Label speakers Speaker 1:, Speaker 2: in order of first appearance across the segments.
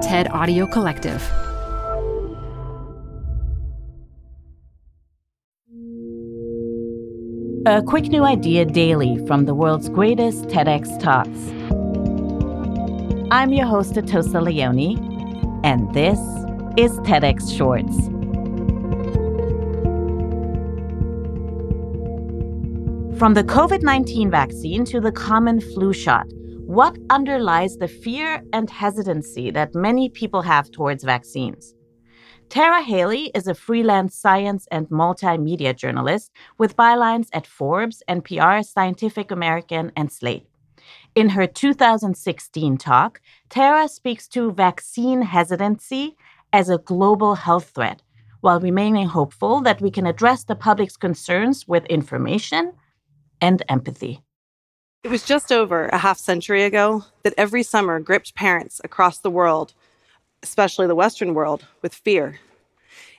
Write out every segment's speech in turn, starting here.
Speaker 1: TED Audio Collective.
Speaker 2: A quick new idea daily from the world's greatest TEDx talks. I'm your host, Atossa Leoni, and this is TEDx Shorts. From the COVID 19 vaccine to the common flu shot, what underlies the fear and hesitancy that many people have towards vaccines? Tara Haelle is a freelance science and multimedia journalist with bylines at Forbes, NPR, Scientific American, and Slate. In her 2016 talk, Tara speaks to vaccine hesitancy as a global health threat, while remaining hopeful that we can address the public's concerns with information and empathy.
Speaker 3: It was just over a half century ago that every summer gripped parents across the world, especially the Western world, with fear.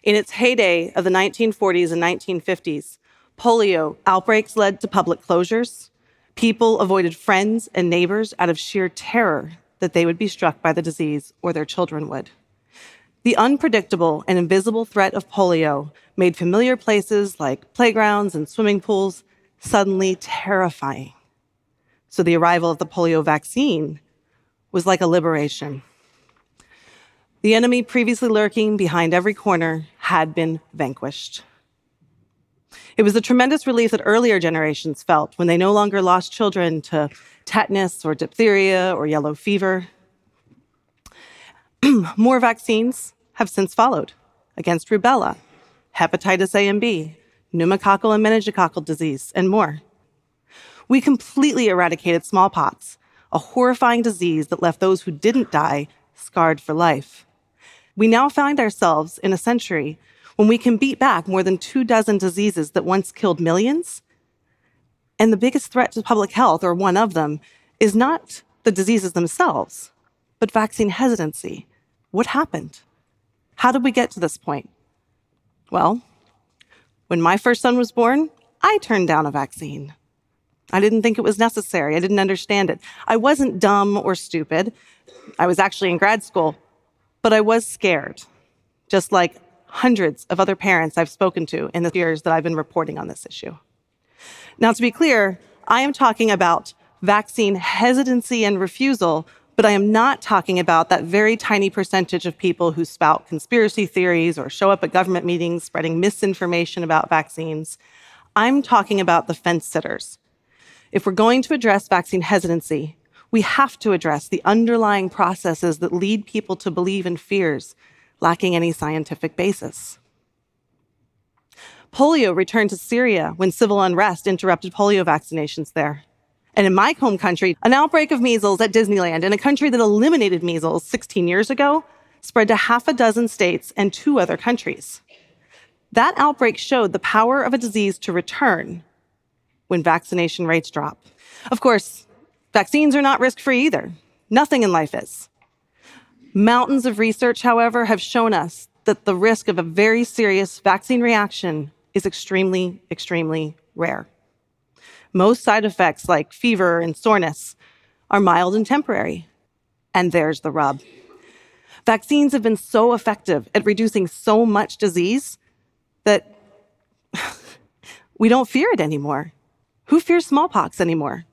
Speaker 3: In its heyday of the 1940s and 1950s, polio outbreaks led to public closures. People avoided friends and neighbors out of sheer terror that they would be struck by the disease or their children would. The unpredictable and invisible threat of polio made familiar places like playgrounds and swimming pools suddenly terrifying. So the arrival of the polio vaccine was like a liberation. The enemy previously lurking behind every corner had been vanquished. It was a tremendous relief that earlier generations felt when they no longer lost children to tetanus or diphtheria or yellow fever. More vaccines have since followed against rubella, hepatitis A and B, pneumococcal and meningococcal disease, and more. We completely eradicated smallpox, a horrifying disease that left those who didn't die scarred for life. We now find ourselves in a century when we can beat back more than two dozen diseases that once killed millions. And the biggest threat to public health, or one of them, is not the diseases themselves, but vaccine hesitancy. What happened? How did we get to this point? Well, when my first son was born, I turned down a vaccine. I didn't think it was necessary. I didn't understand it. I wasn't dumb or stupid. I was actually in grad school, but I was scared, just like hundreds of other parents I've spoken to in the years that I've been reporting on this issue. Now, to be clear, I am talking about vaccine hesitancy and refusal, but I am not talking about that very tiny percentage of people who spout conspiracy theories or show up at government meetings spreading misinformation about vaccines. I'm talking about the fence sitters. If we're going to address vaccine hesitancy, we have to address the underlying processes that lead people to believe in fears lacking any scientific basis. Polio returned to Syria when civil unrest interrupted polio vaccinations there. And in my home country, an outbreak of measles at Disneyland in a country that eliminated measles 16 years ago spread to half a dozen states and two other countries. That outbreak showed the power of a disease to return when vaccination rates drop. Of course, vaccines are not risk free either. Nothing in life is. Mountains of research, however, have shown us that the risk of a very serious vaccine reaction is extremely, extremely rare. Most side effects, like fever and soreness, are mild and temporary. And there's the rub. Vaccines have been so effective at reducing so much disease that we don't fear it anymore. Who fears smallpox anymore?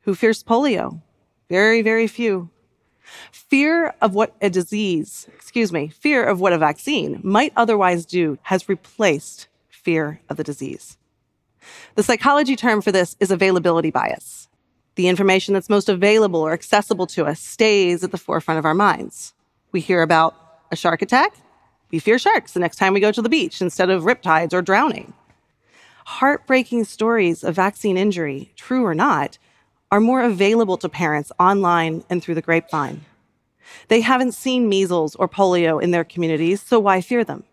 Speaker 3: Who fears polio? Very, very few. Fear of what a disease, excuse me, fear of what a vaccine might otherwise do has replaced fear of the disease. The psychology term for this is availability bias. The information that's most available or accessible to us stays at the forefront of our minds. We hear about a shark attack, we fear sharks the next time we go to the beach instead of riptides or drowning. Heartbreaking stories of vaccine injury, true or not, are more available to parents online and through the grapevine. They haven't seen measles or polio in their communities, so why fear them?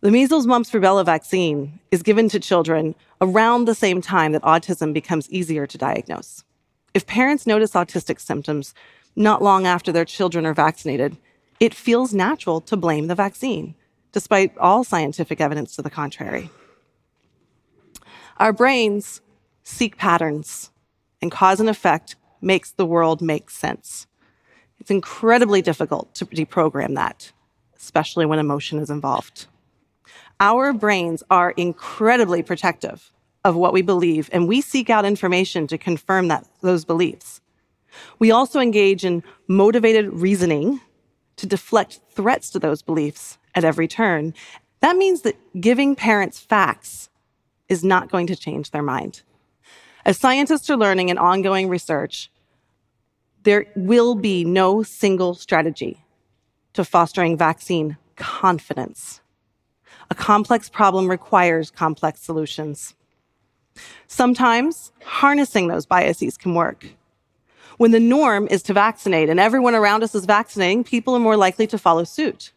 Speaker 3: The measles, mumps, rubella vaccine is given to children around the same time that autism becomes easier to diagnose. If parents notice autistic symptoms not long after their children are vaccinated, it feels natural to blame the vaccine, despite all scientific evidence to the contrary. Our brains seek patterns and cause and effect makes the world make sense. It's incredibly difficult to deprogram that, especially when emotion is involved. Our brains are incredibly protective of what we believe, and we seek out information to confirm that, those beliefs. We also engage in motivated reasoning to deflect threats to those beliefs at every turn. That means that giving parents facts is not going to change their mind. As scientists are learning in ongoing research, there will be no single strategy to fostering vaccine confidence. A complex problem requires complex solutions. Sometimes harnessing those biases can work. When the norm is to vaccinate and everyone around us is vaccinating, people are more likely to follow suit.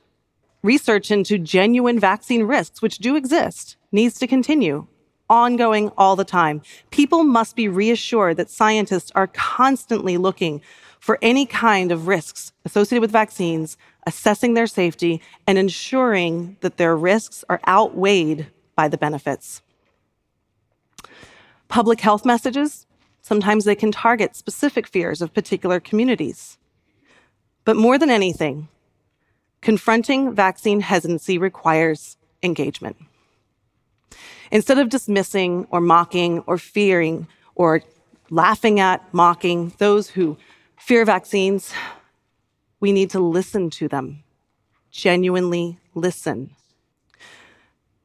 Speaker 3: Research into genuine vaccine risks, which do exist, needs to continue, ongoing all the time. People must be reassured that scientists are constantly looking for any kind of risks associated with vaccines, assessing their safety, and ensuring that their risks are outweighed by the benefits. Public health messages Sometimes they can target specific fears of particular communities. But more than anything, confronting vaccine hesitancy requires engagement. Instead of dismissing or mocking or fearing or laughing at, mocking those who fear vaccines, we need to listen to them, genuinely listen.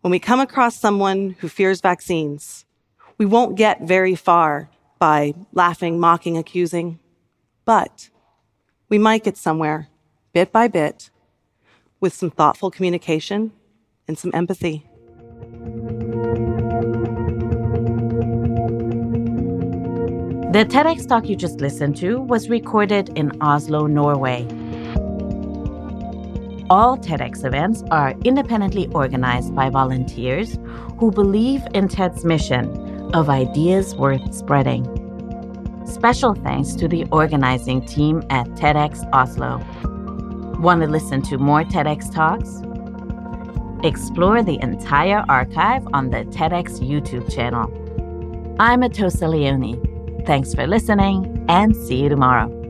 Speaker 3: When we come across someone who fears vaccines, we won't get very far by laughing, mocking, accusing. But we might get somewhere, bit by bit, with some thoughtful communication and some empathy.
Speaker 2: The TEDx talk you just listened to was recorded in Oslo, Norway. All TEDx events are independently organized by volunteers who believe in TED's mission of ideas worth spreading. Special thanks to the organizing team at TEDx Oslo. Want to listen to more TEDx talks? Explore the entire archive on the TEDx YouTube channel. I'm Atossa Leoni. Thanks for listening and see you tomorrow.